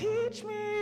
In your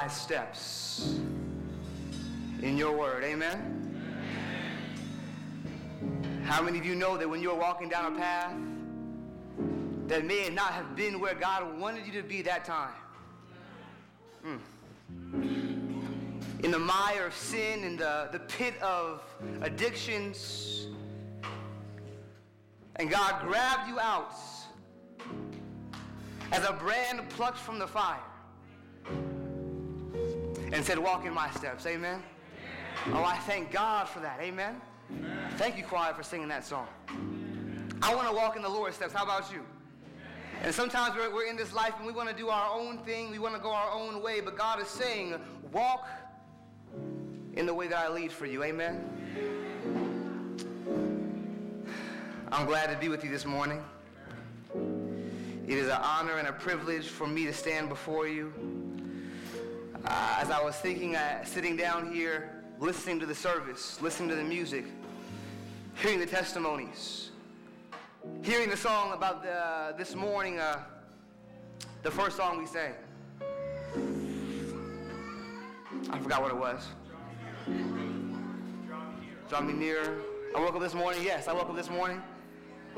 my steps in your word. Amen. How many of you know that when you're walking down a path that may not have been where God wanted you to be that time? Mm. In the mire of sin, in the, the pit of addictions, and God grabbed you out as a brand plucked from the fire and said, Walk in my steps. Amen. Oh, I thank God for that. Amen. Thank you, choir, for singing that song. I want to walk in the Lord's steps. How about you? And sometimes we're, we're in this life and we want to do our own thing. We want to go our own way. But God is saying, Walk in the way that I lead for you. Amen. I'm glad to be with you this morning. It is an honor and a privilege for me to stand before you. Uh, as I was thinking, uh, sitting down here, listening to the service, listening to the music, hearing the testimonies, hearing the song about the, this morning, uh, the first song we sang. I forgot what it was. Draw me near. I woke up this morning. Yes, I woke up this morning.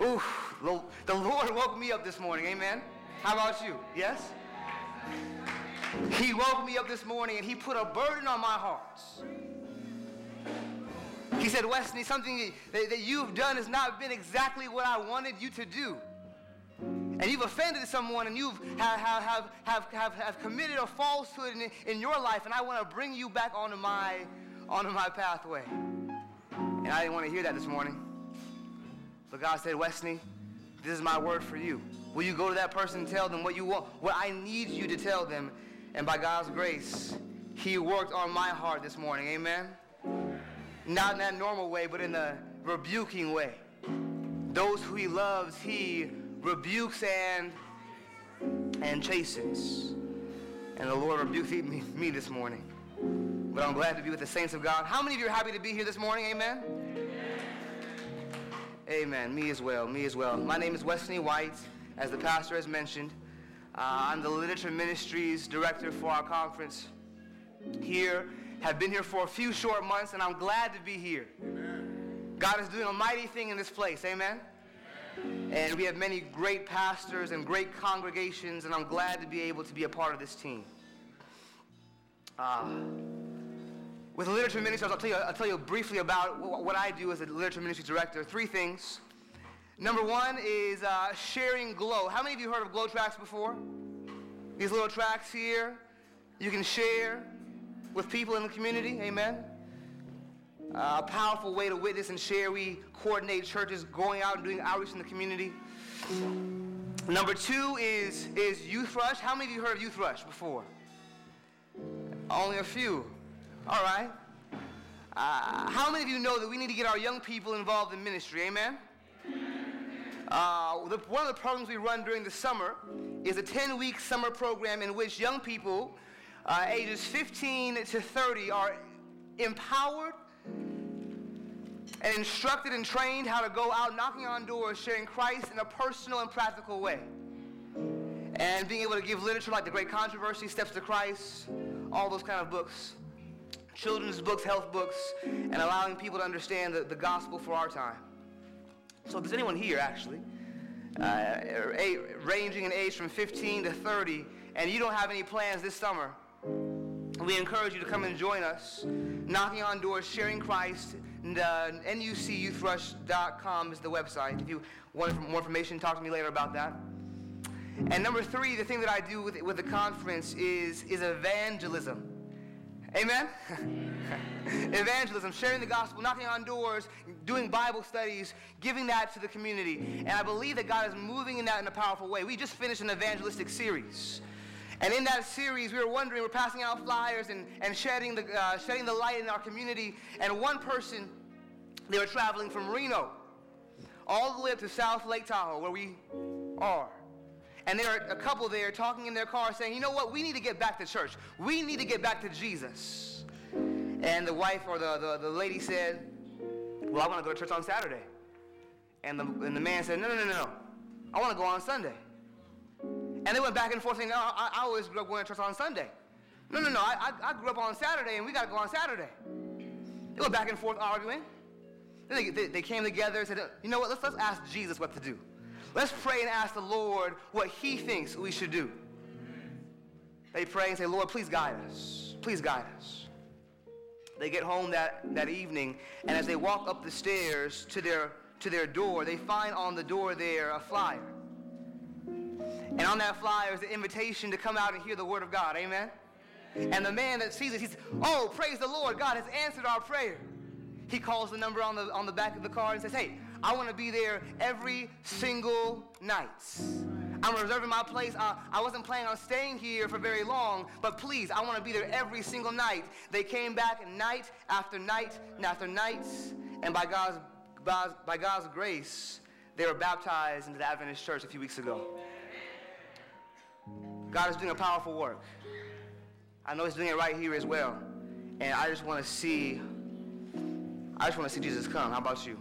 Ooh, the Lord woke me up this morning. Amen. How about you? Yes? He woke me up this morning and he put a burden on my heart. He said, Wesley, something that, that you've done has not been exactly what I wanted you to do. And you've offended someone and you've have, have, have, have, have committed a falsehood in, in your life, and I want to bring you back onto my, onto my pathway. And I didn't want to hear that this morning. But God said, Wesley, this is my word for you. Will you go to that person and tell them what you want, what I need you to tell them? And by God's grace, He worked on my heart this morning. Amen? Not in that normal way, but in the rebuking way. Those who He loves, He rebukes and and chastens. And the Lord rebuked me, me this morning. But I'm glad to be with the saints of God. How many of you are happy to be here this morning? Amen? Amen. Me as well. Me as well. My name is Wesley White, as the pastor has mentioned. Uh, I'm the Literature Ministries Director for our conference here. Have been here for a few short months, and I'm glad to be here. Amen. God is doing a mighty thing in this place. Amen? Amen. And we have many great pastors and great congregations, and I'm glad to be able to be a part of this team. Uh, with literature ministry, I'll tell you, I'll tell you briefly about what I do as a literature ministry director. Three things. Number one is uh, sharing Glow. How many of you heard of Glow tracts before? These little tracts here, you can share with people in the community. Amen. Uh, a powerful way to witness and share. We coordinate churches going out and doing outreach in the community. Number two is, is Youth Rush. How many of you heard of Youth Rush before? Only a few. All right. Uh, how many of you know that we need to get our young people involved in ministry? Amen? Uh, the, one of the programs we run during the summer is a 10-week summer program in which young people uh, ages 15 to 30 are empowered and instructed and trained how to go out knocking on doors, sharing Christ in a personal and practical way. And being able to give literature like The Great Controversy, Steps to Christ, all those kind of books, children's books, health books, and allowing people to understand the, the gospel for our time. So if there's anyone here, actually, uh, ranging in age from 15 to 30, and you don't have any plans this summer, we encourage you to come and join us, knocking on doors, sharing Christ, and uh, nucyouthrush.com is the website. If you want more information, talk to me later about that. And number three, the thing that I do with, with the conference is, is evangelism. Amen? evangelism, sharing the gospel, knocking on doors, doing Bible studies, giving that to the community. And I believe that God is moving in that in a powerful way. We just finished an evangelistic series. And in that series, we were wondering, we're passing out flyers and, and shedding, the, uh, shedding the light in our community. And one person, they were traveling from Reno all the way up to South Lake Tahoe, where we are. And there are a couple there talking in their car saying, you know what, we need to get back to church. We need to get back to Jesus. And the wife or the, the, the lady said, well, I want to go to church on Saturday. And the, and the man said, no, no, no, no. I want to go on Sunday. And they went back and forth saying, no, I, I always grew up going to church on Sunday. No, no, no, I, I, grew up on Saturday and we got to go on Saturday. They went back and forth arguing. Then they, they, they came together and said, you know what, let's, let's ask Jesus what to do. Let's pray and ask the Lord what he thinks we should do. They pray and say, Lord, please guide us. Please guide us. They get home that, that evening, and as they walk up the stairs to their, to their door, they find on the door there a flyer. And on that flyer is the invitation to come out and hear the word of God. Amen? And the man that sees it, he says, Oh, praise the Lord. God has answered our prayer. He calls the number on the, on the back of the car and says, Hey, I want to be there every single night. I'm reserving my place. Uh, I wasn't planning on staying here for very long, but please, I want to be there every single night. They came back night after night and after night, and by God's, by, by God's grace, they were baptized into the Adventist church a few weeks ago. God is doing a powerful work. I know He's doing it right here as well. And I just want to see, I just want to see Jesus come. How about you?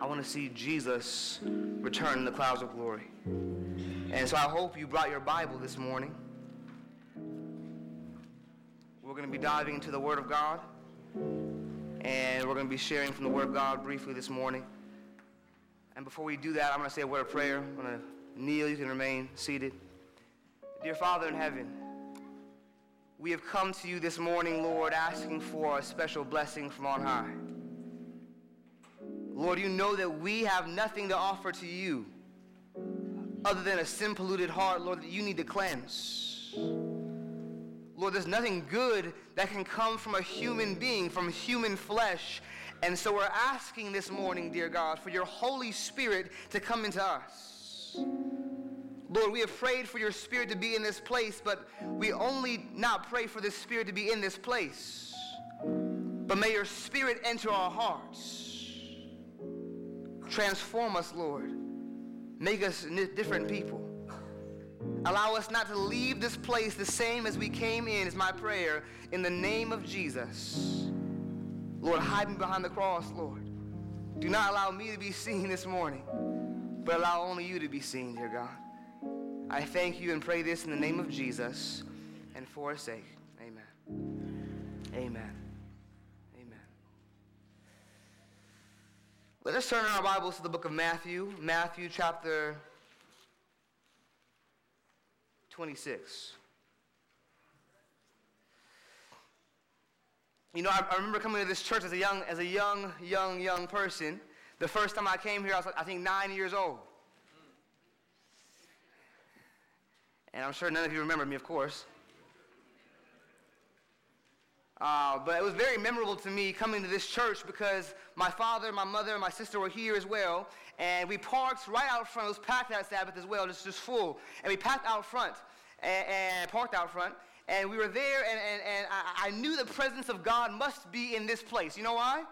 I want to see Jesus return in the clouds of glory. And so I hope you brought your Bible this morning. We're going to be diving into the Word of God. And we're going to be sharing from the Word of God briefly this morning. And before we do that, I'm going to say a word of prayer. I'm going to kneel. You can remain seated. Dear Father in heaven, we have come to you this morning, Lord, asking for a special blessing from on high. Lord, you know that we have nothing to offer to you other than a sin polluted heart, Lord, that you need to cleanse. Lord, there's nothing good that can come from a human being, from human flesh. And so we're asking this morning, dear God, for your Holy Spirit to come into us. Lord, we have prayed for your spirit to be in this place, but we only not pray for the spirit to be in this place. But may your spirit enter our hearts. Transform us, Lord. Make us different people. Allow us not to leave this place the same as we came in, is my prayer. In the name of Jesus. Lord, hide me behind the cross, Lord. Do not allow me to be seen this morning, but allow only you to be seen, dear God. I thank you and pray this in the name of Jesus and for his sake. Amen. Amen. Amen. Let us turn our Bibles to the book of Matthew, Matthew chapter 26. You know, I, I, remember coming to this church as a young, as a young, young, young person. The first time I came here, I was, I think, nine years old. And I'm sure none of you remember me, of course. Uh, but it was very memorable to me coming to this church because my father, my mother, and my sister were here as well. And we parked right out front. It was packed that Sabbath as well, just, just full. And we packed out front and, and parked out front. And we were there, and, and, and I, I knew the presence of God must be in this place. You know why?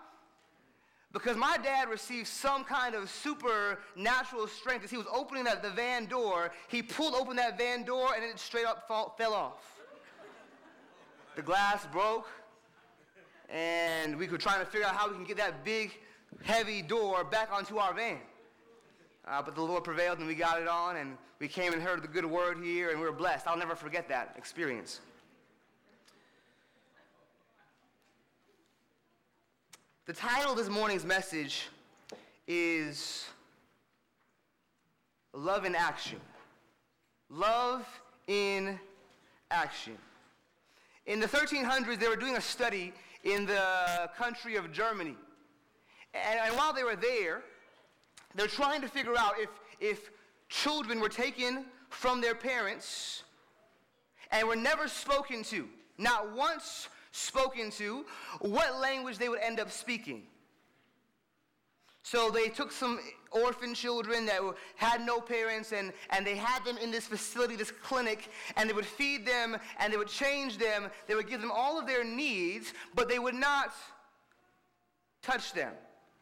Because my dad received some kind of supernatural strength as he was opening that, the van door. He pulled open that van door and it straight up fall, fell off. The glass broke, and we were trying to figure out how we can get that big, heavy door back onto our van. Uh, but the Lord prevailed, and we got it on, and we came and heard the good word here, and we were blessed. I'll never forget that experience. The title of this morning's message is Love in Action. Love in Action. In the 1300s, they were doing a study in the country of Germany. And, and while they were there, they're trying to figure out if, if children were taken from their parents and were never spoken to, not once spoken to, what language they would end up speaking. So they took some orphan children that had no parents and, and they had them in this facility, this clinic, and they would feed them and they would change them. They would give them all of their needs, but they would not touch them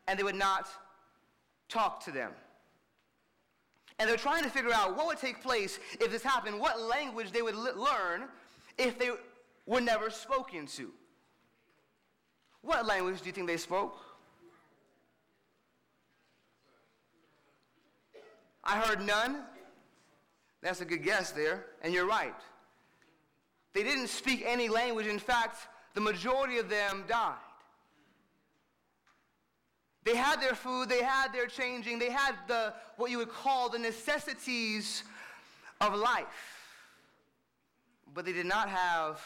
and they would not talk to them. And they're trying to figure out what would take place if this happened, what language they would learn if they were never spoken to. What language do you think they spoke? I heard none. That's a good guess there, and you're right. They didn't speak any language. In fact, the majority of them died. They had their food, they had their changing, they had the what you would call the necessities of life. But they did not have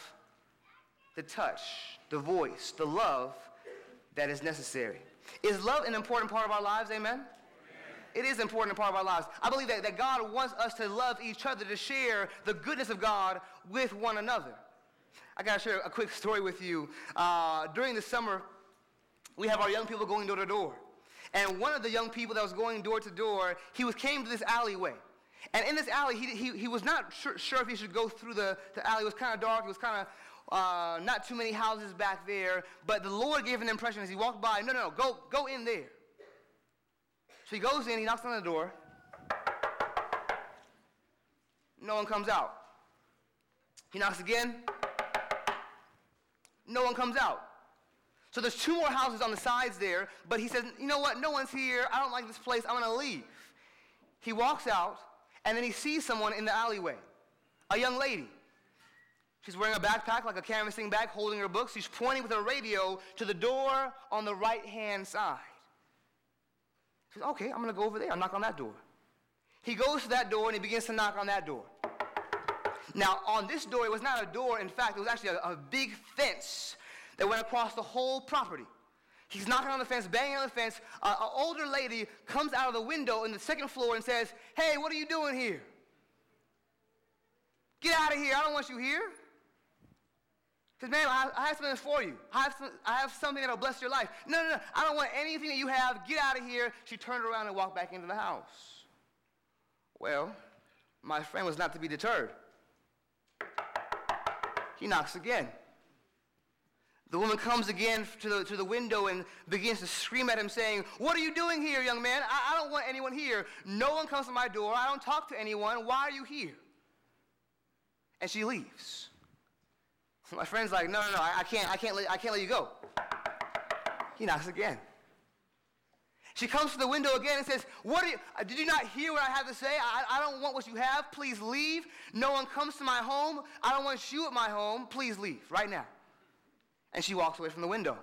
the touch, the voice, the love that is necessary. Is love an important part of our lives? Amen? It is an important part of our lives. I believe that, that God wants us to love each other, to share the goodness of God with one another. I got to share a quick story with you. Uh, during the summer, we have our young people going door to door. And one of the young people that was going door to door, he was came to this alleyway. And in this alley, he, he, he was not sure, sure if he should go through the, the alley. It was kind of dark. It was kind of uh, not too many houses back there. But the Lord gave an impression as he walked by, no, no, no, go, go in there. So he goes in, he knocks on the door. No one comes out. He knocks again. No one comes out. So there's two more houses on the sides there, but he says, you know what? No one's here. I don't like this place. I'm going to leave. He walks out, and then he sees someone in the alleyway, a young lady. She's wearing a backpack, like a canvassing bag, holding her books. She's pointing with her radio to the door on the right hand side. Says, okay, I'm going to go over there. I'll knock on that door. He goes to that door and he begins to knock on that door. Now, on this door, it was not a door. In fact, it was actually a, a big fence that went across the whole property. He's knocking on the fence, banging on the fence. Uh, an older lady comes out of the window in the second floor and says, Hey, what are you doing here? Get out of here. I don't want you here. Says, man, I, I have something for you. I have, some, I have something that will bless your life. No, no, no. I don't want anything that you have. Get out of here. She turned around and walked back into the house. Well, my friend was not to be deterred. He knocks again. The woman comes again to the, to the window and begins to scream at him, saying, What are you doing here, young man? I, I don't want anyone here. No one comes to my door. I don't talk to anyone. Why are you here? And she leaves. My friend's like, no, no, no, I, I can't, I can't, let, I can't let you go. He knocks again. She comes to the window again and says, what you, uh, did you not hear what I have to say? I, I don't want what you have. Please leave. No one comes to my home. I don't want you at my home. Please leave right now. And she walks away from the window.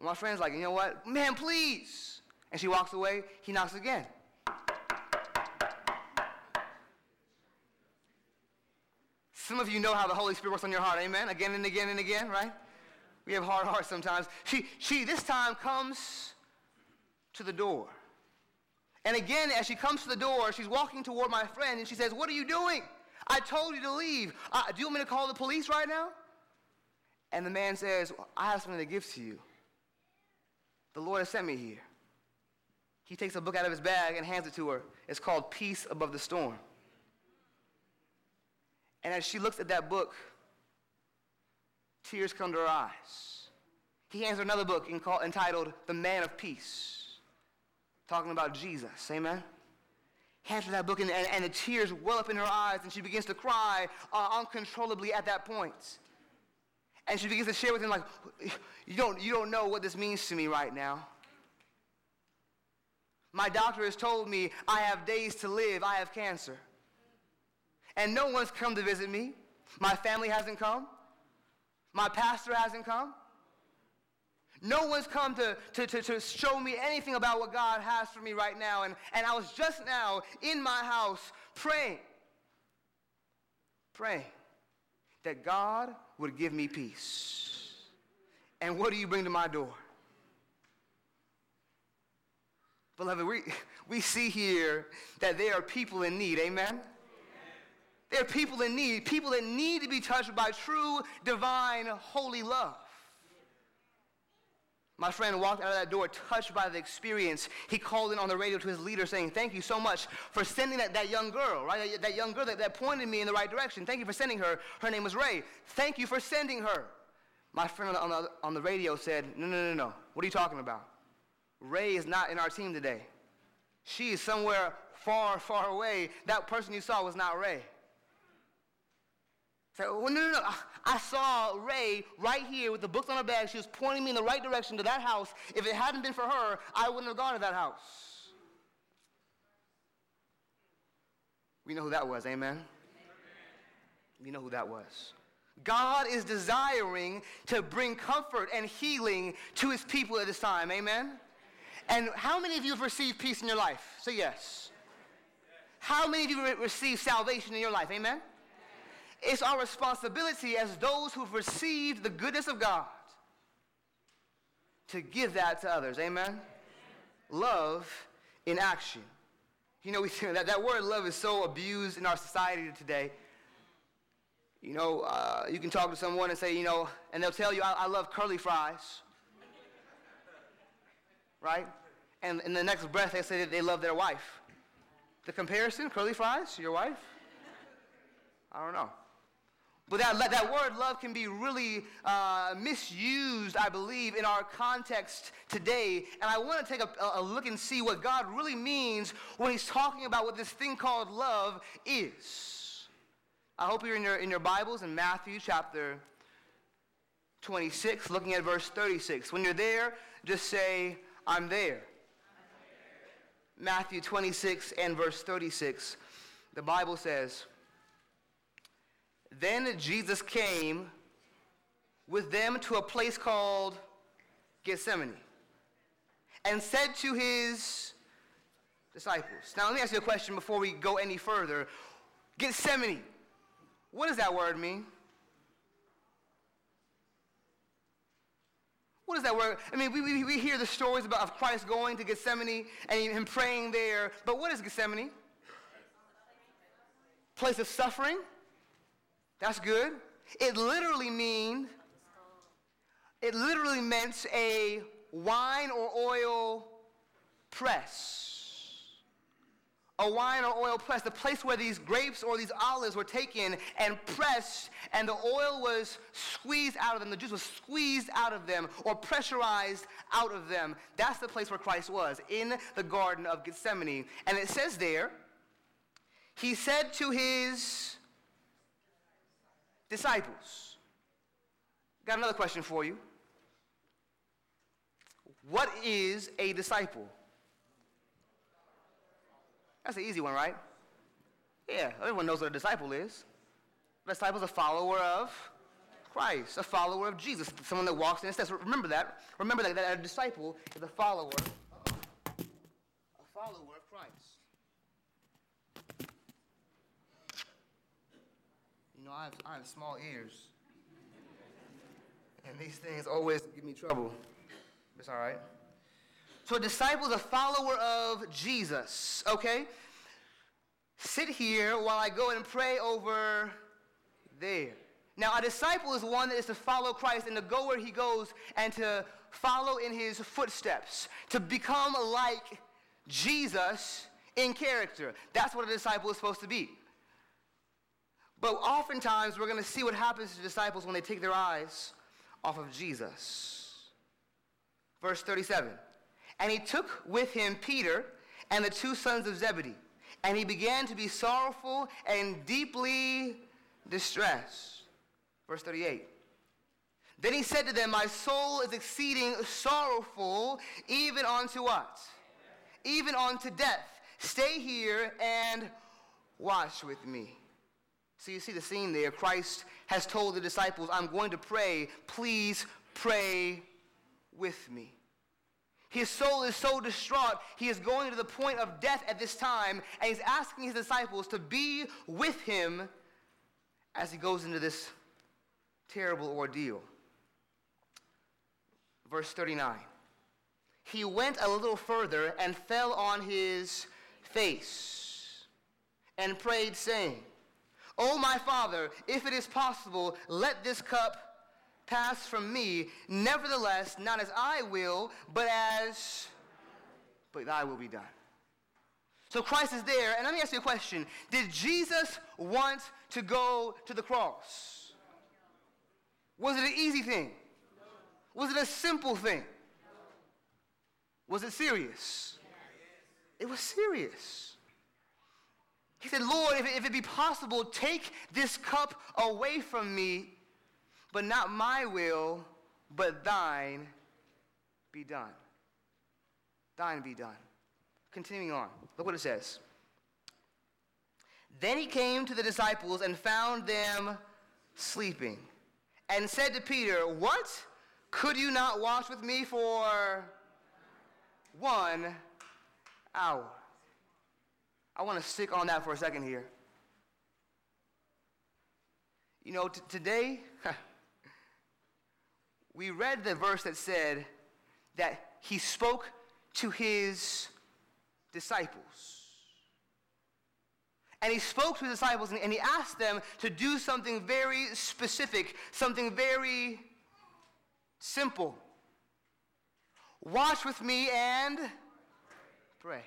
My friend's like, you know what? Man, please. And she walks away. He knocks again. Some of you know how the Holy Spirit works on your heart, amen? Again and again and again, right? We have hard hearts sometimes. She, she this time comes to the door. And again, as she comes to the door, she's walking toward my friend and she says, What are you doing? I told you to leave. Uh, do you want me to call the police right now? And the man says, I have something to give to you. The Lord has sent me here. He takes a book out of his bag and hands it to her. It's called Peace Above the Storm. And as she looks at that book, tears come to her eyes. He hands her another book entitled The Man of Peace, talking about Jesus. Amen? hands her that book, and, and, and, the tears well up in her eyes, and she begins to cry uh, uncontrollably at that point. And she begins to share with him, like, you don't, you don't know what this means to me right now. My doctor has told me I have days to live, I have cancer. And no one's come to visit me. My family hasn't come. My pastor hasn't come. No one's come to, to, to, to, show me anything about what God has for me right now. And, and I was just now in my house praying, praying that God would give me peace. And what do you bring to my door? Beloved, we, we see here that there are people in need. Amen? There are people in need, people that need to be touched by true, divine, holy love. My friend walked out of that door touched by the experience. He called in on the radio to his leader saying, Thank you so much for sending that, that young girl, right? That, that young girl that, that pointed me in the right direction. Thank you for sending her. Her name was Ray. Thank you for sending her. My friend on the, on the radio said, No, no, no, no. What are you talking about? Ray is not in our team today. She is somewhere far, far away. That person you saw was not Ray. Say, well, no, no, no. I saw Ray right here with the books on her bag. She was pointing me in the right direction to that house. If it hadn't been for her, I wouldn't have gone to that house. We know who that was, amen? We know who that was. God is desiring to bring comfort and healing to his people at this time, amen? And how many of you have received peace in your life? Say yes. How many of you have received salvation in your life, amen? It's our responsibility as those who've received the goodness of God to give that to others. Amen? Love in action. You know, we, that, that word love is so abused in our society today. You know, uh, you can talk to someone and say, you know, and they'll tell you, I, I love curly fries. right? And in the next breath, they say that they love their wife. The comparison, curly fries, your wife? I don't know. But that, that word love can be really uh, misused, I believe, in our context today. And I want to take a, a look and see what God really means when he's talking about what this thing called love is. I hope you're in your, in your Bibles in Matthew chapter 26, looking at verse 36. When you're there, just say, I'm there. Matthew 26 and verse 36, the Bible says, then Jesus came with them to a place called Gethsemane and said to his disciples. Now, let me ask you a question before we go any further. Gethsemane, what does that word mean? What does that word? I mean, we, we, we hear the stories about of Christ going to Gethsemane and him praying there, but what is Gethsemane? Place of suffering? That's good. It literally means, it literally meant a wine or oil press. A wine or oil press, the place where these grapes or these olives were taken and pressed, and the oil was squeezed out of them, the juice was squeezed out of them or pressurized out of them. That's the place where Christ was, in the Garden of Gethsemane. And it says there, he said to his disciples. Got another question for you. What is a disciple? That's an easy one, right? Yeah, everyone knows what a disciple is. A disciple is a follower of Christ, a follower of Jesus, someone that walks in and steps. Remember that. Remember that, that a disciple is a follower, a follower of Christ. You know, I have, I have small ears. And these things always give me trouble. It's all right. So a disciple is a follower of Jesus, okay? Sit here while I go and pray over there. Now, a disciple is one that is to follow Christ and to go where he goes and to follow in his footsteps, to become like Jesus in character. That's what a disciple is supposed to be. But oftentimes, we're going to see what happens to disciples when they take their eyes off of Jesus. Verse 37 And he took with him Peter and the two sons of Zebedee, and he began to be sorrowful and deeply distressed. Verse 38. Then he said to them, My soul is exceeding sorrowful, even unto what? Even unto death. Stay here and watch with me. So you see the scene there. Christ has told the disciples, I'm going to pray. Please pray with me. His soul is so distraught, he is going to the point of death at this time, and he's asking his disciples to be with him as he goes into this terrible ordeal. Verse 39. He went a little further and fell on his face and prayed, saying, O my Father, if it is possible, let this cup pass from me. Nevertheless, not as I will, but as but thy will be done. So Christ is there, and let me ask you a question. Did Jesus want to go to the cross? Was it an easy thing? Was it a simple thing? Was it serious? It was serious. He said, Lord, if, if it be possible, take this cup away from me, but not my will, but thine be done. Thine be done. Continuing on, look what it says. Then he came to the disciples and found them sleeping, and said to Peter, What? Could you not watch with me for one hour? I want to stick on that for a second here. You know, t- today, we read the verse that said that he spoke to his disciples. And he spoke to his disciples and, and he asked them to do something very specific, something very simple. Watch with me and pray.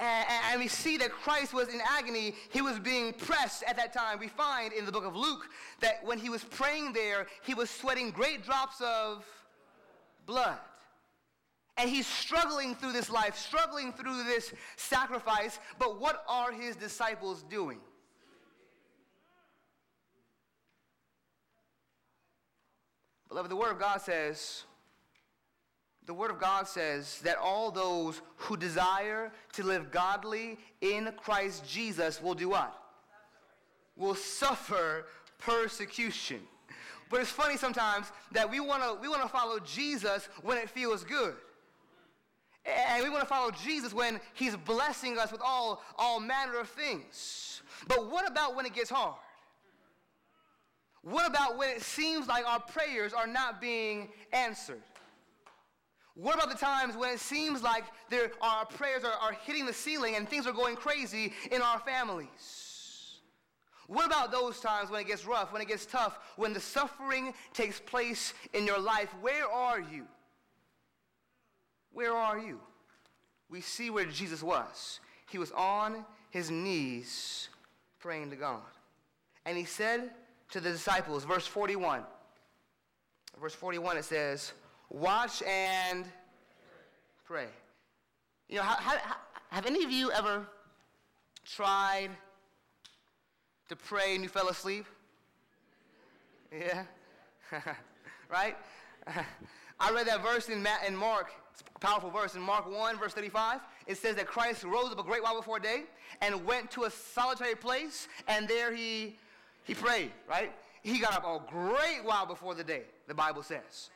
And, we see that Christ was in agony. He was being pressed at that time. We find in the book of Luke that when he was praying there, he was sweating great drops of blood. And he's struggling through this life, struggling through this sacrifice. But what are his disciples doing? Beloved, the Word of God says, the Word of God says that all those who desire to live godly in Christ Jesus will do what? Will suffer persecution. But it's funny sometimes that we want to we want to follow Jesus when it feels good. And we want to follow Jesus when he's blessing us with all, all manner of things. But what about when it gets hard? What about when it seems like our prayers are not being answered? What about the times when it seems like there, our prayers are, are hitting the ceiling and things are going crazy in our families? What about those times when it gets rough, when it gets tough, when the suffering takes place in your life? Where are you? Where are you? We see where Jesus was. He was on his knees praying to God. And he said to the disciples, verse 41, verse 41, it says, Watch and pray. You know, have any of you ever tried to pray and you fell asleep? Yeah? right? I read that verse in, Matt, in Mark. It's a powerful verse. In Mark 1, verse 35, it says that Christ rose up a great while before day and went to a solitary place, and there he, he prayed, right? He got up a great while before the day, the Bible says.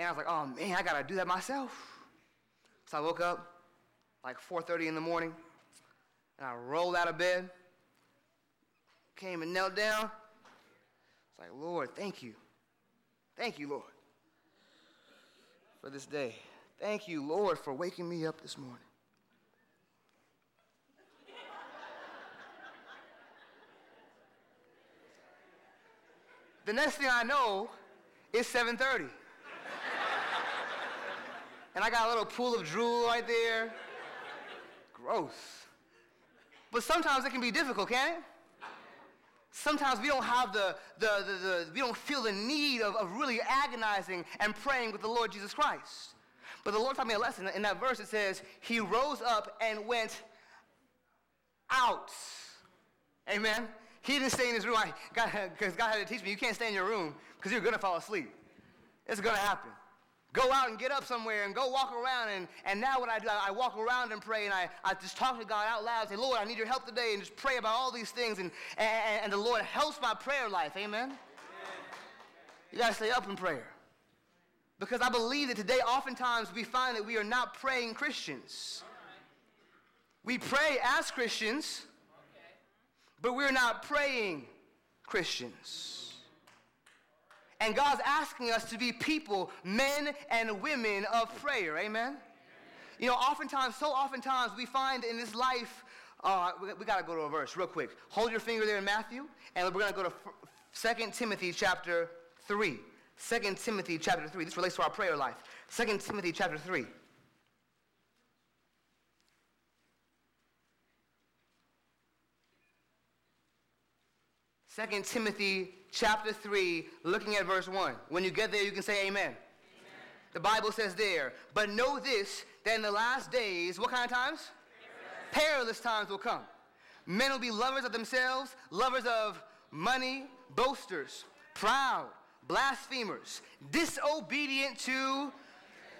And I was like, oh man, I gotta do that myself. So I woke up like 4:30 in the morning, and I rolled out of bed, came and knelt down. It's like, Lord, thank you. Thank you, Lord, for this day. Thank you, Lord, for waking me up this morning. The next thing I know, it's 7:30. And I got a little pool of drool right there. Gross. But sometimes it can be difficult, can't it? Sometimes we don't have the, the, the, the, we don't feel the need of, of really agonizing and praying with the Lord Jesus Christ. But the Lord taught me a lesson. In that verse, it says, He rose up and went out. Amen. He didn't stay in his room because God, God had to teach me you can't stay in your room because you're going to fall asleep. It's going to happen. Go out and get up somewhere and go walk around. And, and now what I do, I walk around and pray and I, I just talk to God out loud. and Say, Lord, I need your help today. And just pray about all these things. And, and, and the Lord helps my prayer life. Amen? Amen. You got to stay up in prayer. Because I believe that today, oftentimes, we find that we are not praying Christians. We pray as Christians, but we're not praying Christians. And God's asking us to be people, men and women of prayer. Amen? You know, oftentimes, so oftentimes, we find in this life, uh, we, we got to go to a verse real quick. Hold your finger there in Matthew, and we're going to go to 2 Timothy chapter 3. 2 Timothy chapter 3. This relates to our prayer life. 2 Timothy chapter 3. 2 Timothy chapter 3, looking at verse 1. When you get there, you can say amen. amen. The Bible says there, but know this, that in the last days, what kind of times? Perilous, Perilous times will come. Men will be lovers of themselves, lovers of money, boasters, proud, blasphemers, disobedient to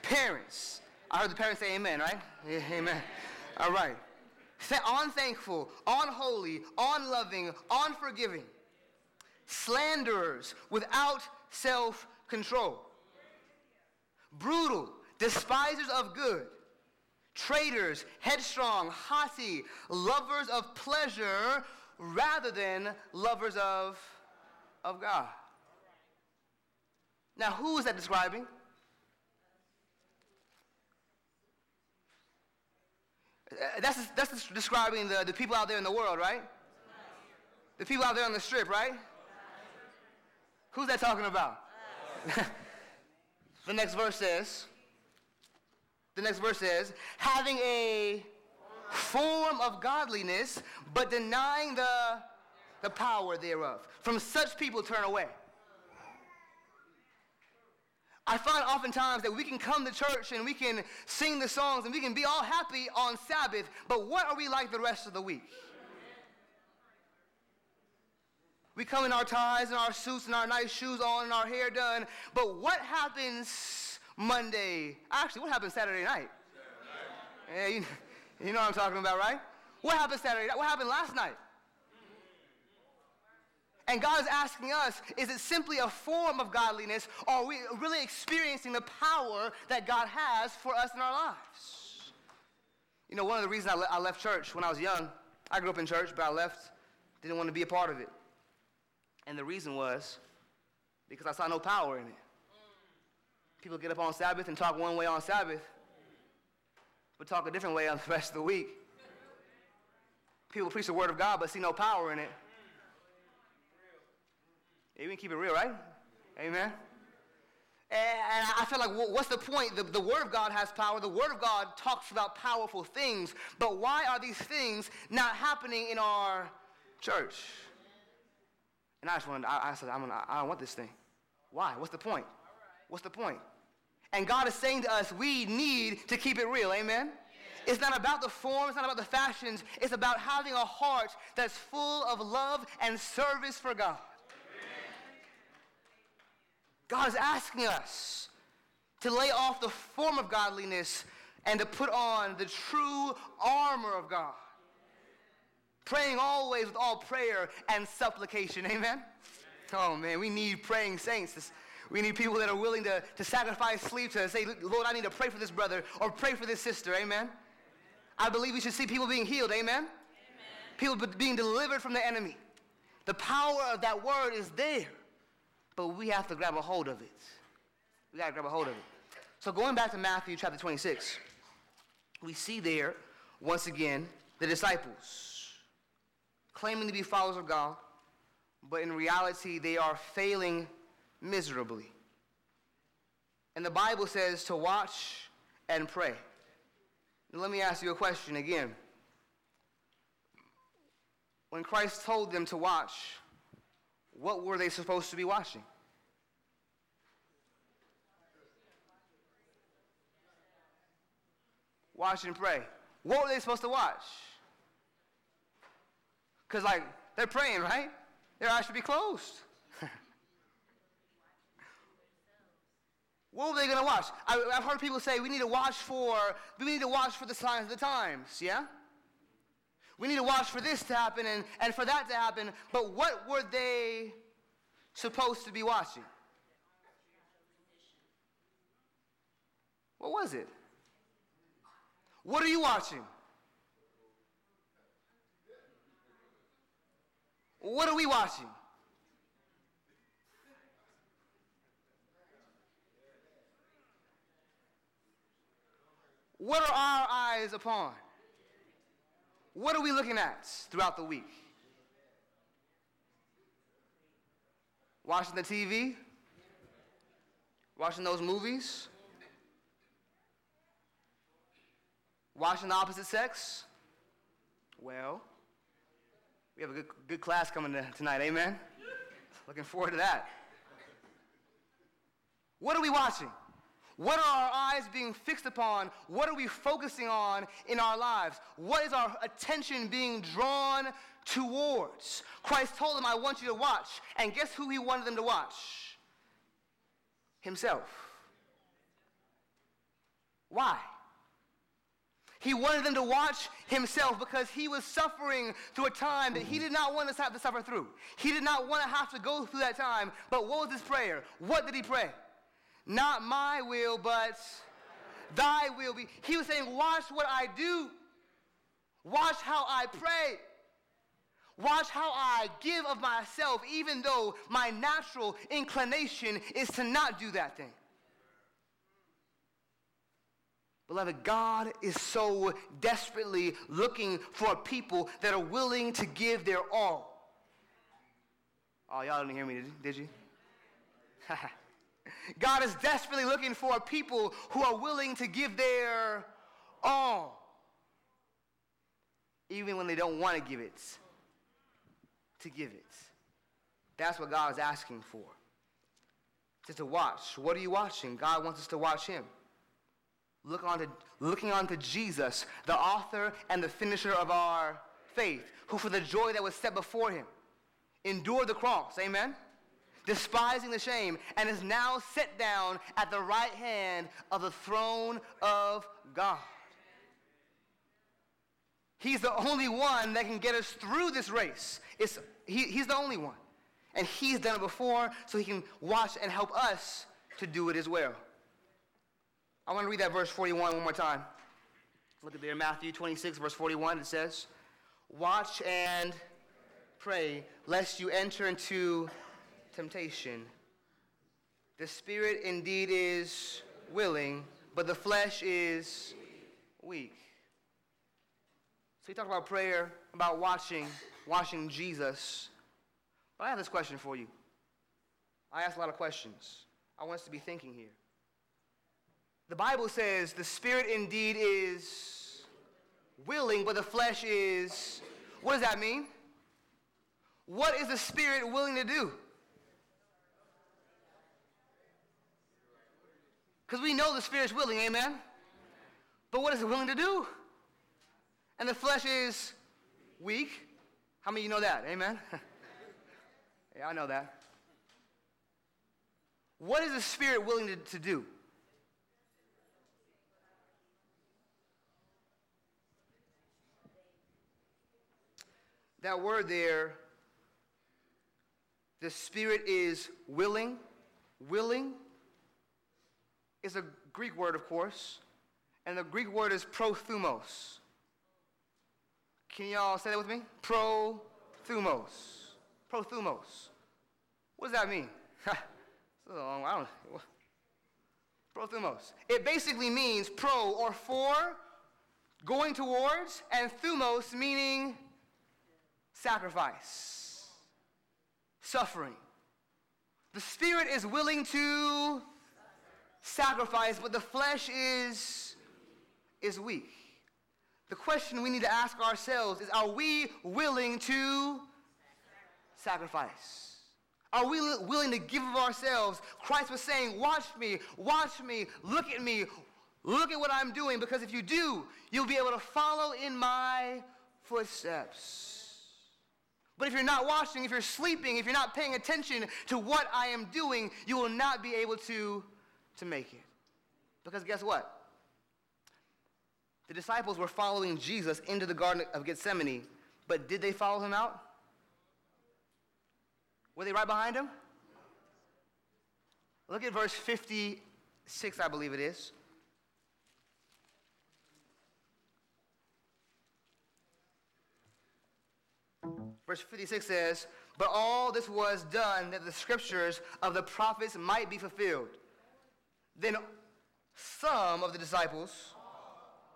parents. I heard the parents say amen, right? Yeah, amen. All right. Unthankful, unholy, unloving, unforgiving slanderers, without self control, brutal, despisers of good, traitors, headstrong, haughty, lovers of pleasure rather than lovers of, of God. Now, who is that describing? Uh, that's, that's describing the, the people out there in the world, right? The people out there on the strip, right? Who's that talking about? the next verse says, the next verse says, having a form of godliness, but denying the, the power thereof. From such people turn away. I find oftentimes that we can come to church and we can sing the songs and we can be all happy on Sabbath, but what are we like the rest of the week? We come in our ties and our suits and our nice shoes on and our hair done. But what happens Monday? Actually, what happens Saturday night? Yeah, you, you know what I'm talking about, right? What happened Saturday night? What happened last night? And God is asking us, is it simply a form of godliness, or are we really experiencing the power that God has for us in our lives? You know, one of the reasons I, le- I left church when I was young, I grew up in church, but I left, didn't want to be a part of it. And the reason was because I saw no power in it. People get up on Sabbath and talk one way on Sabbath, but talk a different way on the rest of the week. People preach the word of God but see no power in it. Yeah, we can keep it real, right? Amen. And I feel like, what's the point? The, the, Word of God has power. The Word of God talks about powerful things. But why are these things not happening in our church? And I just wanted, I, I said, I'm gonna, I don't want this thing. Why? What's the point? What's the point? And God is saying to us, we need to keep it real. Amen? It's not about the form, it's not about the fashions. It's about having a heart that's full of love and service for God. God is asking us to lay off the form of godliness and to put on the true armor of God praying always with all prayer and supplication. Amen? Oh man, we need praying saints. We need people that are willing to, to sacrifice sleep to say, Lord, I need to pray for this brother or pray for this sister. Amen? I believe we should see people being healed. Amen? Amen? People being delivered from the enemy. The power of that word is there, but we have to grab a hold of it. We got to grab a hold of it. So going back to Matthew chapter 26, we see there, once again, the disciples claiming to be followers of God, but in reality, they are failing miserably. And the Bible says to watch and pray. Now, let me ask you a question again. When Christ told them to watch, what were they supposed to be watching? Watch and pray. What were they supposed to watch? Because, like, they're praying, right? Their eyes should be closed. what were they going to watch? I, have heard people say we need to watch for, we need to watch for the signs of the times, yeah? We need to watch for this to happen and, and for that to happen. But what were they supposed to be watching? What was it? What are you watching? What are we watching? What are our eyes upon? What are we looking at throughout the week? Watching the TV? Watching those movies? Watching the opposite sex? Well, we have a good, good class coming to, tonight, amen? Looking forward to that. What are we watching? What are our eyes being fixed upon? What are we focusing on in our lives? What is our attention being drawn towards? Christ told them, I want you to watch. And guess who he wanted them to watch? Himself. Why? He wanted them to watch himself because he was suffering through a time that he did not want us to have to suffer through. He did not want to have to go through that time. But what was his prayer? What did he pray? Not my will, but thy will be. He was saying, Watch what I do. Watch how I pray. Watch how I give of myself, even though my natural inclination is to not do that thing. Beloved, God is so desperately looking for people that are willing to give their all. Oh, y'all didn't hear me, did you? God is desperately looking for people who are willing to give their all, even when they don't want to give it, to give it. That's what God is asking for. Just to watch. What are you watching? God wants us to watch Him. Look on to, looking on to Jesus, the author and the finisher of our faith, who for the joy that was set before him endured the cross. Amen? Despising the shame, and is now set down at the right hand of the throne of God. He's the only one that can get us through this race. It's, he, he's the only one. And he's done it before, so he can watch and help us to do it as well. I want to read that verse 41 one more time. Look at there, Matthew 26, verse 41. It says, Watch and pray, lest you enter into temptation. The spirit indeed is willing, but the flesh is weak. So you talk about prayer, about watching, watching Jesus. But I have this question for you. I ask a lot of questions. I want us to be thinking here. The Bible says the spirit indeed is willing, but the flesh is. What does that mean? What is the spirit willing to do? Because we know the spirit's willing, amen? But what is it willing to do? And the flesh is weak. How many of you know that? Amen? yeah, I know that. What is the spirit willing to, to do? That word there, the spirit is willing. Willing is a Greek word, of course, and the Greek word is prothumos. Can y'all say that with me? Prothumos. Prothumos. What does that mean? long, I don't Prothumos. It basically means pro or for, going towards, and thumos meaning sacrifice. suffering. The spirit is willing to sacrifice, but the flesh is, is weak. The question we need to ask ourselves is are we willing to sacrifice? Are we willing to give of ourselves? Christ was saying, Watch me, watch me, look at me, look at what I'm doing, because if you do, you'll be able to follow in my footsteps. But if you're not watching, if you're sleeping, if you're not paying attention to what I am doing, you will not be able to, to make it. Because guess what? The disciples were following Jesus into the Garden of Gethsemane, but did they follow him out? Were they right behind him? Look at verse 56, I believe it is. Verse 56 says, But all this was done that the scriptures of the prophets might be fulfilled. Then some of the disciples,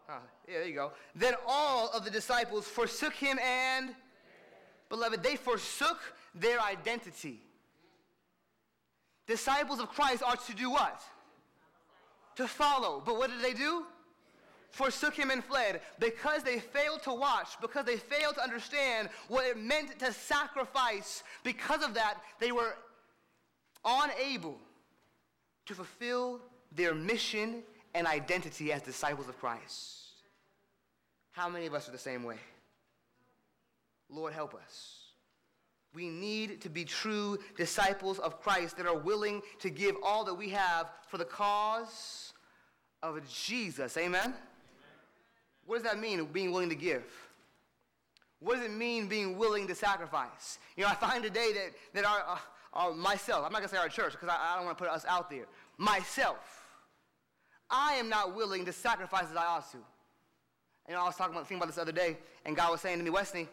yeah, there you go. Then all of the disciples forsook him and, beloved, they forsook their identity. Disciples of Christ are to do what? To follow. But what did they do? Forsook him and fled because they failed to watch, because they failed to understand what it meant to sacrifice. Because of that, they were unable to fulfill their mission and identity as disciples of Christ. How many of us are the same way? Lord, help us. We need to be true disciples of Christ that are willing to give all that we have for the cause of Jesus. Amen? What does that mean, being willing to give? What does it mean, being willing to sacrifice? You know, I find today that, that our, uh, our myself, I'm not going to say our church because I, I don't want to put us out there, myself, I am not willing to sacrifice as I ought to. You know, I was talking about, thinking about this other day, and God was saying to me, Wesley,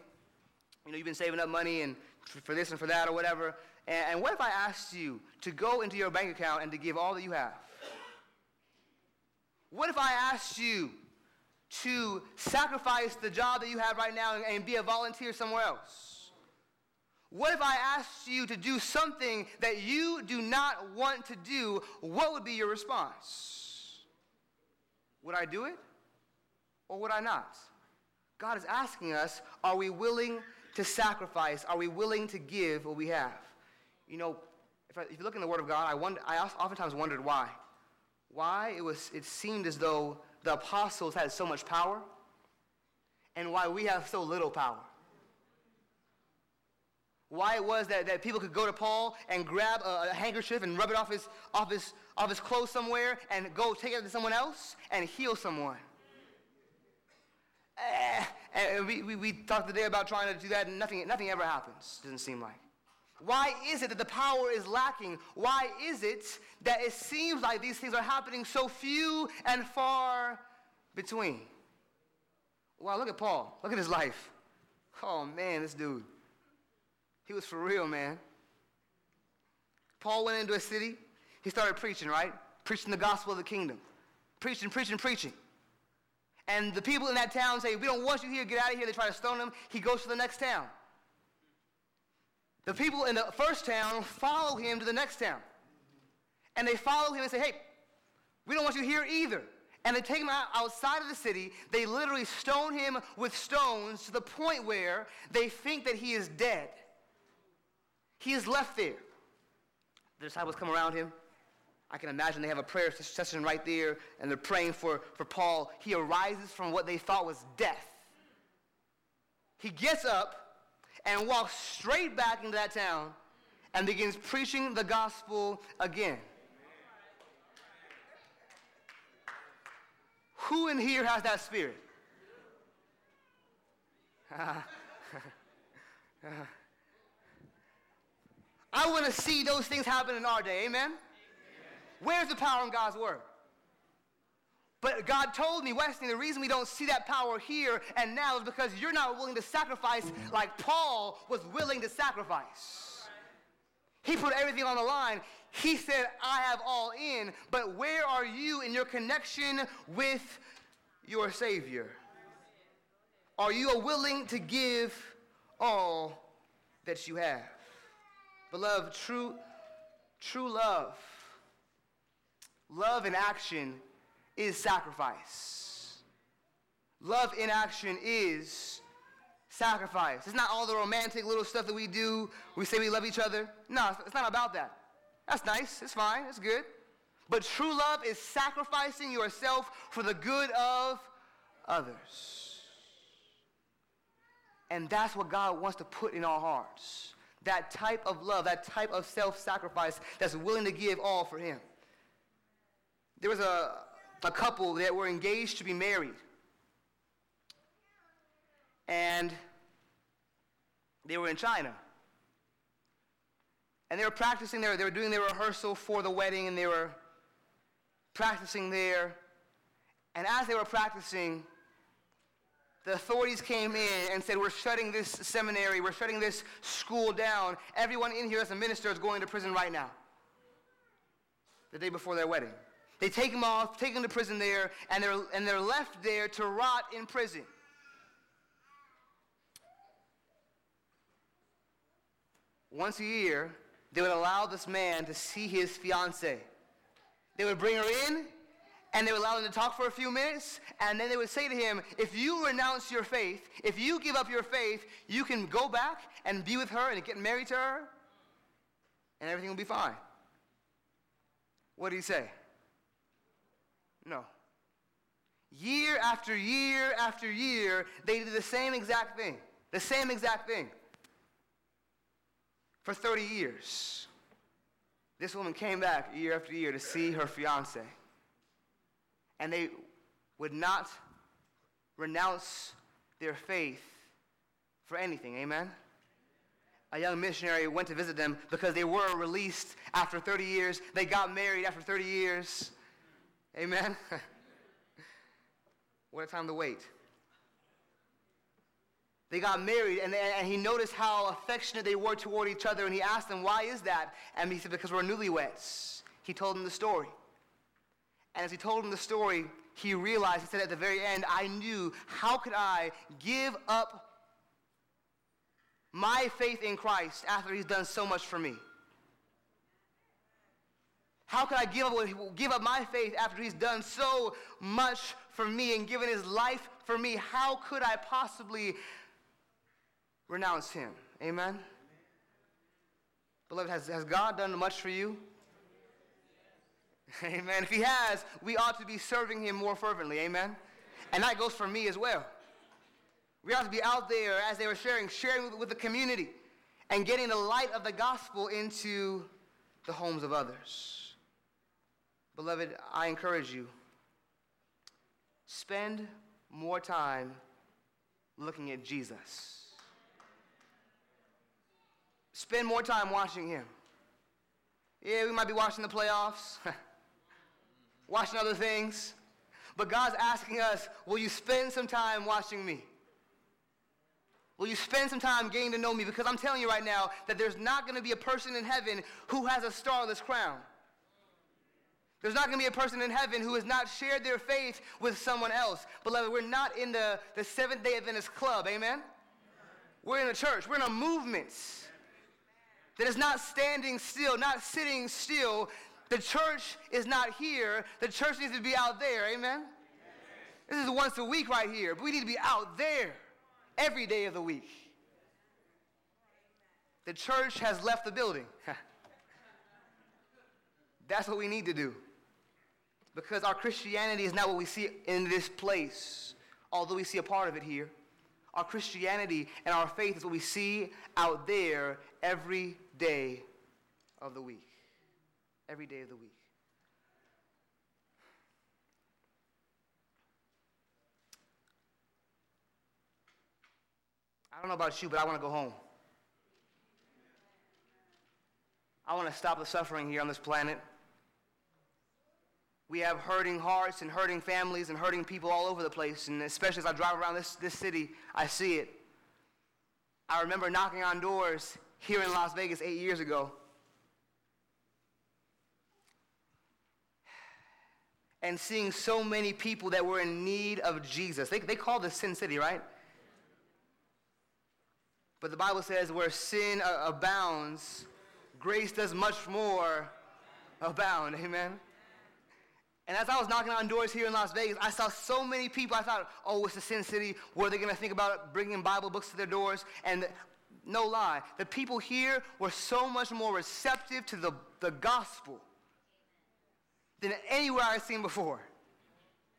you know, you've been saving up money and for this and for that or whatever. And, and what if I asked you to go into your bank account and to give all that you have? What if I asked you to sacrifice the job that you have right now and, and be a volunteer somewhere else? What if I asked you to do something that you do not want to do? What would be your response? Would I do it or would I not? God is asking us are we willing to sacrifice? Are we willing to give what we have? You know, if, I, if you look in the Word of God, I, wonder, I oftentimes wondered why. Why it, was, it seemed as though the apostles had so much power and why we have so little power. Why it was that, that people could go to Paul and grab a, a handkerchief and rub it off his, off, his, off his clothes somewhere and go take it to someone else and heal someone. Eh, and we, we, we talked today about trying to do that and nothing, nothing ever happens, doesn't seem like. Why is it that the power is lacking? Why is it that it seems like these things are happening so few and far between? Wow, look at Paul. Look at his life. Oh, man, this dude. He was for real, man. Paul went into a city. He started preaching, right? Preaching the gospel of the kingdom. Preaching, preaching, preaching. And the people in that town say, We don't want you here, get out of here. They try to stone him. He goes to the next town. The people in the first town follow him to the next town. And they follow him and say, hey, we don't want you here either. And they take him out outside of the city. They literally stone him with stones to the point where they think that he is dead. He is left there. The disciples come around him. I can imagine they have a prayer session right there, and they're praying for, for Paul. He arises from what they thought was death. He gets up, and walks straight back into that town and begins preaching the gospel again. Who in here has that spirit? I want to see those things happen in our day. Amen? Amen? Where's the power in God's word? But God told me, Wesley, the reason we don't see that power here and now is because you're not willing to sacrifice like Paul was willing to sacrifice. He put everything on the line. He said, I have all in, but where are you in your connection with your Savior? Are you willing to give all that you have? Beloved, true, true love, love in action is sacrifice. Love in action is sacrifice. It's not all the romantic little stuff that we do. We say we love each other. No, it's not about that. That's nice. It's fine. It's good. But true love is sacrificing yourself for the good of others. And that's what God wants to put in our hearts. That type of love, that type of self sacrifice that's willing to give all for Him. There was a, a couple that were engaged to be married. And they were in China. And they were practicing there, they were doing their rehearsal for the wedding, and they were practicing there. And as they were practicing, the authorities came in and said, We're shutting this seminary, we're shutting this school down. Everyone in here as a minister is going to prison right now. The day before their wedding. They take him off, take him to prison there, and they're, and they're left there to rot in prison. Once a year, they would allow this man to see his fiancee. They would bring her in, and they would allow him to talk for a few minutes, and then they would say to him, If you renounce your faith, if you give up your faith, you can go back and be with her and get married to her, and everything will be fine. What did he say? No. Year after year after year, they did the same exact thing. The same exact thing. For 30 years. This woman came back year after year to see her fiance. And they would not renounce their faith for anything. Amen? A young missionary went to visit them because they were released after 30 years. They got married after 30 years. Amen? what a time to wait. They got married, and, and he noticed how affectionate they were toward each other, and he asked them, Why is that? And he said, Because we're newlyweds. He told them the story. And as he told him the story, he realized, he said at the very end, I knew, how could I give up my faith in Christ after he's done so much for me? How could I give up, give up my faith after he's done so much for me and given his life for me? How could I possibly renounce him. Amen? Beloved, has, has God done much for you? Amen. If he has, we ought to be serving him more fervently. Amen. And that goes for me as well. We ought to be out there as they were sharing, sharing with, with the community and getting the light of the gospel into the homes of others. Beloved, I encourage you, spend more time looking at Jesus. Spend more time watching him. Yeah, we might be watching the playoffs, watching other things. But God's asking us, will you spend some time watching me? Will you spend some time getting to know me? Because I'm telling you right now that there's not going to be a person in heaven who has a starless crown. There's not going to be a person in heaven who has not shared their faith with someone else. Beloved, we're not in the, the Seventh day Adventist club, amen? We're in a church, we're in a movement that is not standing still, not sitting still. The church is not here. The church needs to be out there. Amen? This is once a week right here, but we need to be out there every day of the week. The church has left the building. That's what we need to do. Because our Christianity is not what we see in this place, although we see a part of it here. Our Christianity and our faith is what we see out there every day of the week. Every day of the week. I don't know about you, but I want to go home. I want to stop the suffering here on this planet. We have hurting hearts and hurting families and hurting people all over the place. And especially as I drive around this, this city, I see it. I remember knocking on doors here in Las Vegas eight years ago. And seeing so many people that were in need of Jesus. They, they call this Sin City, right? But the Bible says where sin uh, abounds, grace does much more abound. Amen. And as I was knocking on doors here in Las Vegas, I saw so many people. I thought, oh, it's the Sin City. Are they going to think about bringing Bible books to their doors? And no lie, the people here were so much more receptive to the, the gospel than anywhere I've seen before.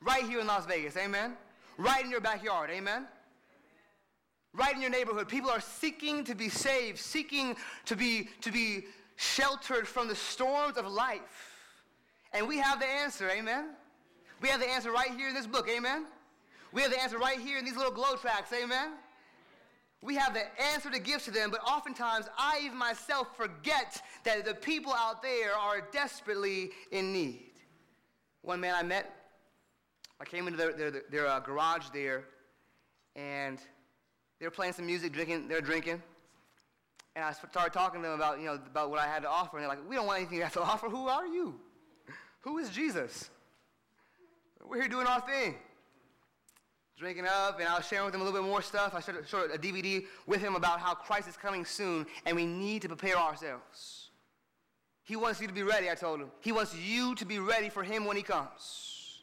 Right here in Las Vegas, amen? Right in your backyard, amen? Right in your neighborhood. People are seeking to be saved, seeking to be, to be sheltered from the storms of life. And we have the answer, amen? We have the answer right here in this book, amen? We have the answer right here in these little GLOW tracts, amen? We have the answer to give to them, but oftentimes I even myself forget that the people out there are desperately in need. One man I met, I came into their, their, their uh, garage there, and they were playing some music, drinking, they're drinking. And I started talking to them about, you know, about what I had to offer, and they're like, we don't want anything you have to offer. Who are you? Who is Jesus? We're here doing our thing. Drinking up, and I was sharing with him a little bit more stuff. I showed, a DVD with him about how Christ is coming soon, and we need to prepare ourselves. He wants you to be ready, I told him. He wants you to be ready for him when he comes.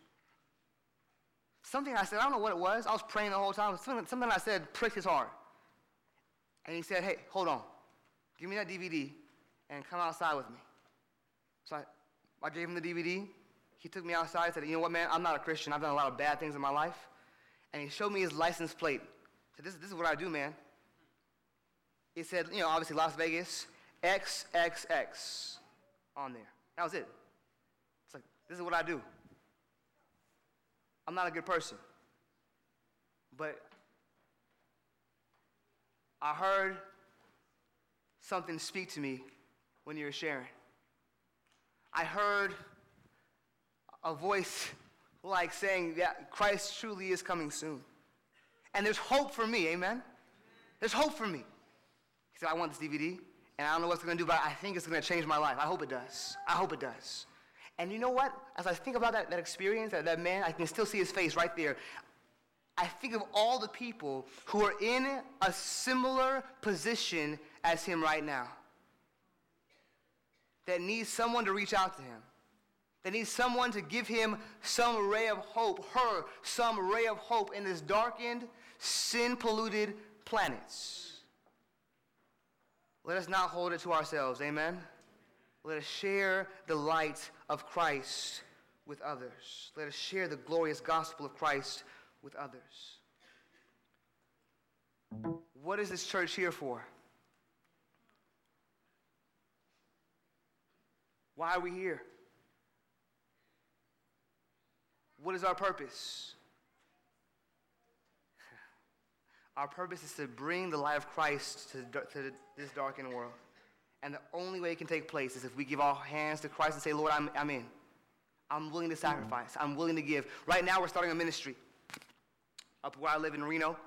Something I said, I don't know what it was. I was praying the whole time. Something, something I said pricked his heart. And he said, Hey, hold on. Give me that DVD and come outside with me. So I, I gave him the DVD. He took me outside and said, You know what, man? I'm not a Christian. I've done a lot of bad things in my life. And he showed me his license plate. He said, This, this is what I do, man. He said, You know, obviously Las Vegas, XXX on there. That was it. It's like, This is what I do. I'm not a good person. But I heard something speak to me when you were sharing. I heard a voice like saying that Christ truly is coming soon. And there's hope for me, amen? There's hope for me. He said, I want this DVD, and I don't know what's to do, but I think it's to change my life. I hope it does. I hope it does. And you know what? As I think about that, that experience, that, that man, I can still see his face right there. I think of all the people who are in a similar position as him right now that needs someone to reach out to him, that needs someone to give him some ray of hope, her some ray of hope in this darkened, sin polluted planets. Let us not hold it to ourselves, amen? Let us share the light of Christ with others. Let us share the glorious gospel of Christ with others. What is this church here for? Why are we here? What is our purpose? Our purpose is to bring the light of Christ to, to this darkened world. And the only way it can take place is if we give our hands to Christ and say, Lord, I'm, I'm in. I'm willing to mm. sacrifice. I'm willing to give. Right now, we're starting a ministry up where I live in Reno.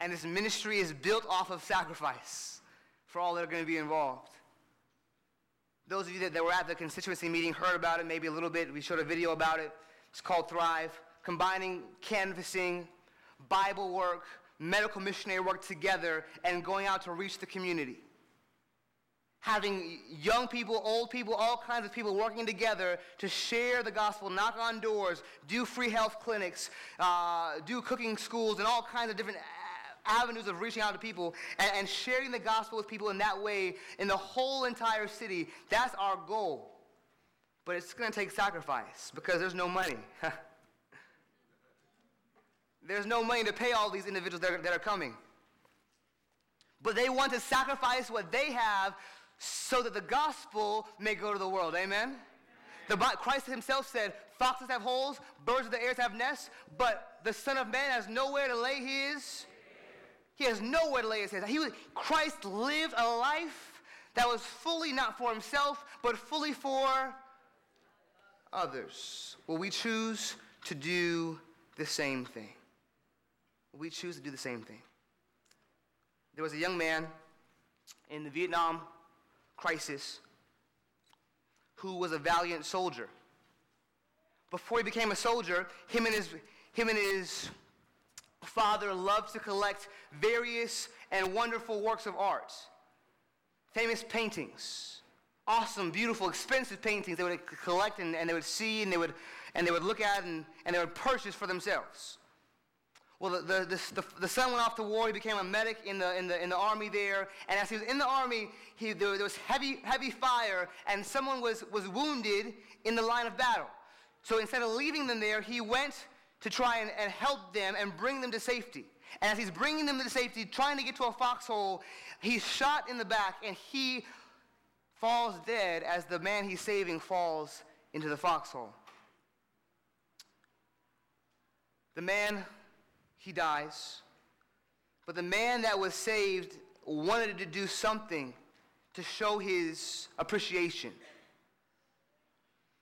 And this ministry is built off of sacrifice for all that are going to be involved. Those of you that, that were at the constituency meeting heard about it maybe a little bit. We showed a video about it. It's called Thrive, combining canvassing, Bible work, medical missionary work together, and going out to reach the community. Having young people, old people, all kinds of people working together to share the gospel, knock on doors, do free health clinics, uh, do cooking schools, and all kinds of different avenues of reaching out to people and, and sharing the gospel with people in that way in the whole entire city. That's our goal. But it's going to take sacrifice because there's no money. there's no money to pay all these individuals that are, that are coming. But they want to sacrifice what they have so that the gospel may go to the world. Amen? The, Christ himself said, Foxes have holes, birds of the air have nests, but the Son of Man has nowhere to lay his he has nowhere to lay his head. He was, Christ lived a life that was fully not for himself, but fully for others. Will we choose to do the same thing? Will we choose to do the same thing? There was a young man in the Vietnam crisis who was a valiant soldier. Before he became a soldier, him and his, him and his father loved to collect various and wonderful works of art. famous paintings, awesome, beautiful, expensive paintings they would collect and, and they would see and they would, and they would look at and, and they would purchase for themselves. Well, the, the, the, the, son went off to war. He became a medic in the, in the, in the army there. And as he was in the army, he, there, was heavy, heavy fire, and someone was, was wounded in the line of battle. So instead of leaving them there, he went to try and, and help them and bring them to safety. And as he's bringing them to safety, trying to get to a foxhole, he's shot in the back and he falls dead as the man he's saving falls into the foxhole. The man, he dies. But the man that was saved wanted to do something to show his appreciation.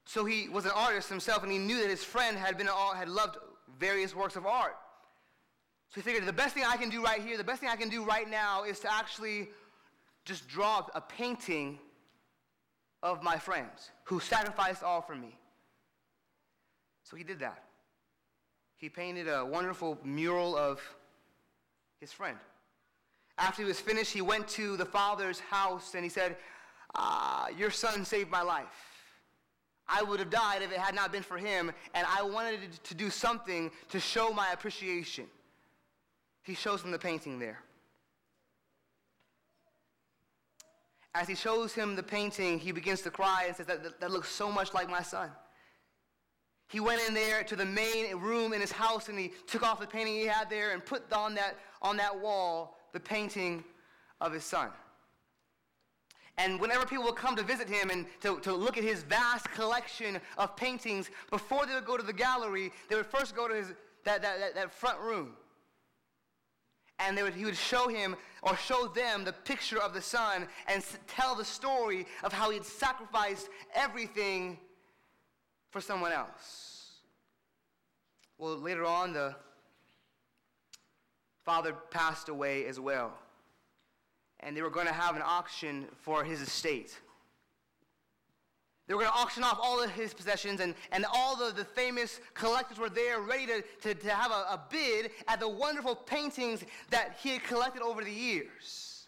So he was an artist himself, and he knew that his friend had, been, had loved various works of art. So he figured the best thing I can do right here, the best thing I can do right now is to actually just draw a painting of my friends who sacrificed all for me. So he did that. He painted a wonderful mural of his friend. After he was finished, he went to the father's house and he said, ah, Your son saved my life. I would have died if it had not been for him, and I wanted to do something to show my appreciation. He shows him the painting there. As he shows him the painting, he begins to cry and says, That, that, looks so much like my son. He went in there to the main room in his house and he took off the painting he had there and put on that, on that wall the painting of his son. And whenever people would come to visit him and to, to look at his vast collection of paintings, before they would go to the gallery, they would first go to his, that, that, that, that front room and would, he would show him or show them the picture of the son and tell the story of how he had sacrificed everything for someone else. Well, later on, the father passed away as well, and they were going to have an auction for his estate. They were going to auction off all of his possessions, and, and all the, the famous collectors were there ready to, to, to have a, a bid at the wonderful paintings that he had collected over the years.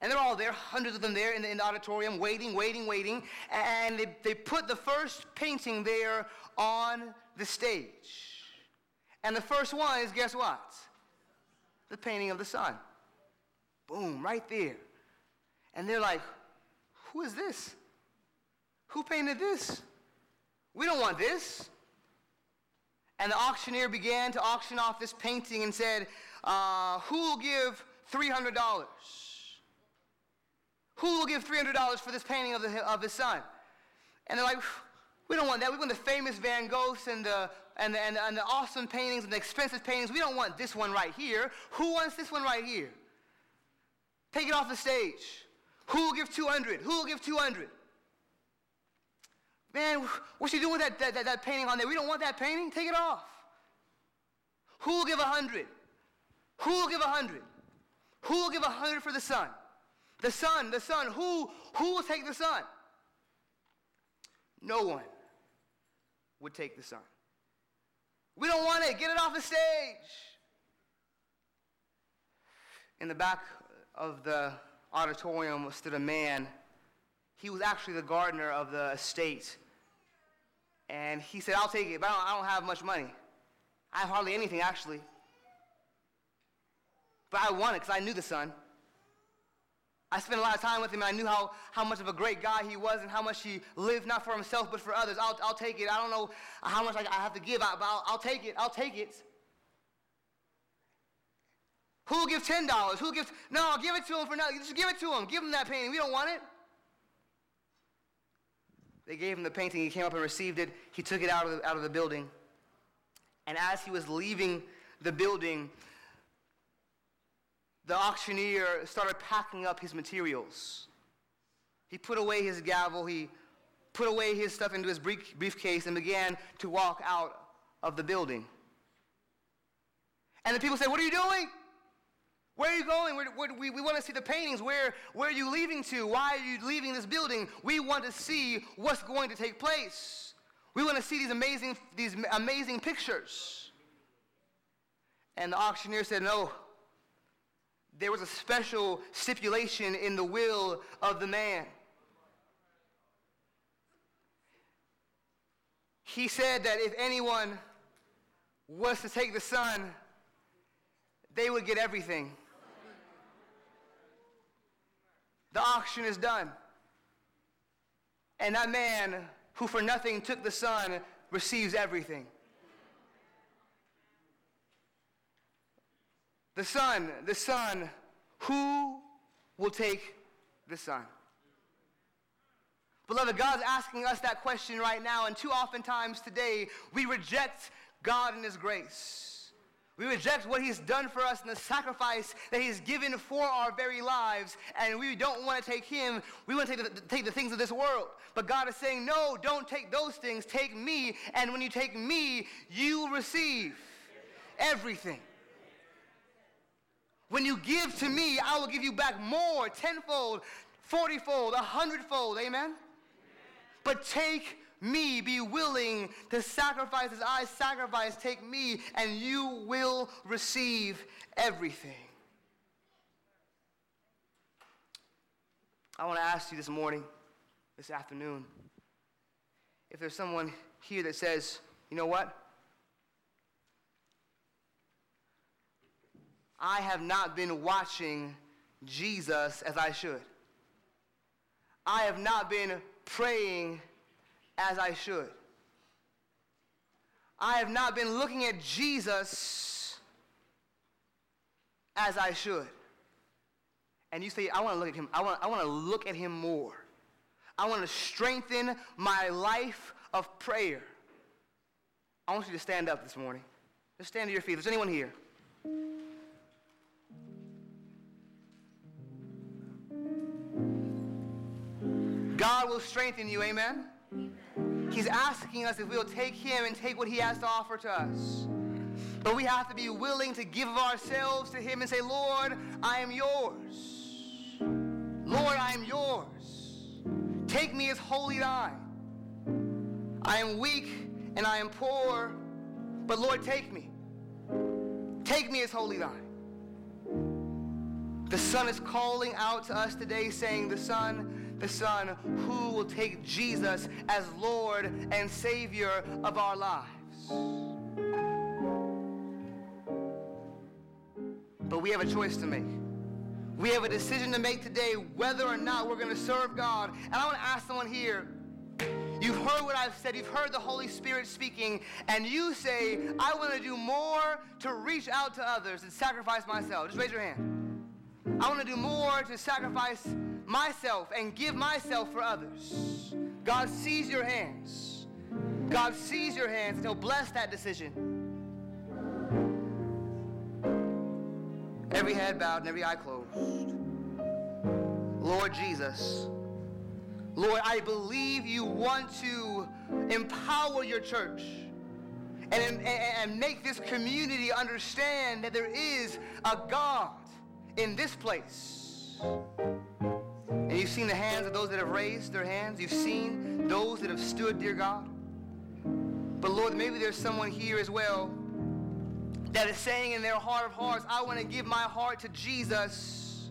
And they're all there, hundreds of them there in the, in the auditorium, waiting, waiting, waiting. And they, they put the first painting there on the stage. And the first one is guess what? The painting of the son. Boom, right there. And they're like, who is this? Who painted this? We don't want this. And the auctioneer began to auction off this painting and said, uh, Who will give $300? Who will give $300 for this painting of, the, of his son? And they're like, We don't want that. We want the famous Van Goghs and the, and, the, and, the, and the awesome paintings and the expensive paintings. We don't want this one right here. Who wants this one right here? Take it off the stage. Who will give 200? Who will give 200? Man, what's she doing with that, that, that, painting on there? We don't want that painting. Take it off. Who will give a hundred? Who will give a hundred? Who will give a hundred for the son? The son, the son. Who, who will take the son? No one would take the son. We don't want it. Get it off the stage. In the back of the auditorium stood a man he was actually the gardener of the estate. And he said, I'll take it, but I don't, I don't have much money. I have hardly anything, actually. But I want it because I knew the son. I spent a lot of time with him, and I knew how, how much of a great guy he was and how much he lived not for himself but for others. I'll, I'll take it. I don't know how much I, I have to give, but I'll, I'll take it. I'll take it. Who will give $10? Who gives? No, give it to him for nothing. Just give it to him. Give him that painting. We don't want it. They gave him the painting. He came up and received it. He took it out of the, out of the building. And as he was leaving the building, the auctioneer started packing up his materials. He put away his gavel, he put away his stuff into his briefcase, and began to walk out of the building. And the people said, What are you doing? Where are you going? Where, where, we, we want to see the paintings. Where, where are you leaving to? Why are you leaving this building? We want to see what's going to take place. We want to see these amazing, these amazing pictures. And the auctioneer said, No, there was a special stipulation in the will of the man. He said that if anyone was to take the son, they would get everything. The auction is done. And that man who for nothing took the son receives everything. The son, the son, who will take the son? Beloved, God's asking us that question right now, and too oftentimes today we reject God and His grace. We reject what He's done for us and the sacrifice that He's given for our very lives, and we don't want to take Him. We want to take the, take the things of this world. But God is saying, No, don't take those things. Take me, and when you take me, you receive everything. When you give to me, I will give you back more, tenfold, fortyfold, a hundredfold. Amen? But take me, be willing to sacrifice as I sacrifice. Take me, and you will receive everything. I want to ask you this morning, this afternoon, if there's someone here that says, you know what? I have not been watching Jesus as I should. I have not been praying as I should. I have not been looking at Jesus as I should. And you say, I want to look at him. I want, I want to look at him more. I want to strengthen my life of prayer. I want you to stand up this morning. Just stand to your feet. Is anyone here? God will strengthen you, amen? He's asking us if we'll take him and take what he has to offer to us. But we have to be willing to give ourselves to him and say, Lord, I am yours. Lord, I am yours. Take me as wholly thine. I am weak and I am poor, but Lord, take me. Take me as wholly thine. The Son is calling out to us today, saying, The Son, the Son who will take Jesus as Lord and Savior of our lives. But we have a choice to make. We have a decision to make today whether or not we're going to serve God. And I want to ask someone here You've heard what I've said. You've heard the Holy Spirit speaking. And you say, I want to do more to reach out to others and sacrifice myself. Just raise your hand. I want to do more to sacrifice myself and give myself for others. God sees your hands. God sees your hands and He'll bless that decision. Every head bowed and every eye closed. Lord Jesus, Lord, I believe you want to empower your church and, and, and make this community understand that there is a God in this place. And you've seen the hands of those that have raised their hands. You've seen those that have stood, dear God. But Lord, maybe there's someone here as well that is saying in their heart of hearts, I want to give my heart to Jesus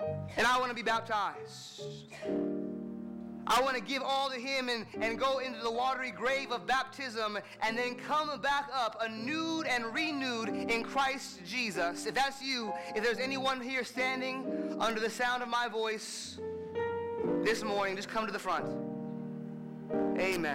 and I want to be baptized. I want to give all to him and, and go into the watery grave of baptism and then come back up renewed and renewed in Christ Jesus. If that's you, if there's anyone here standing under the sound of my voice this morning, just come to the front. Amen.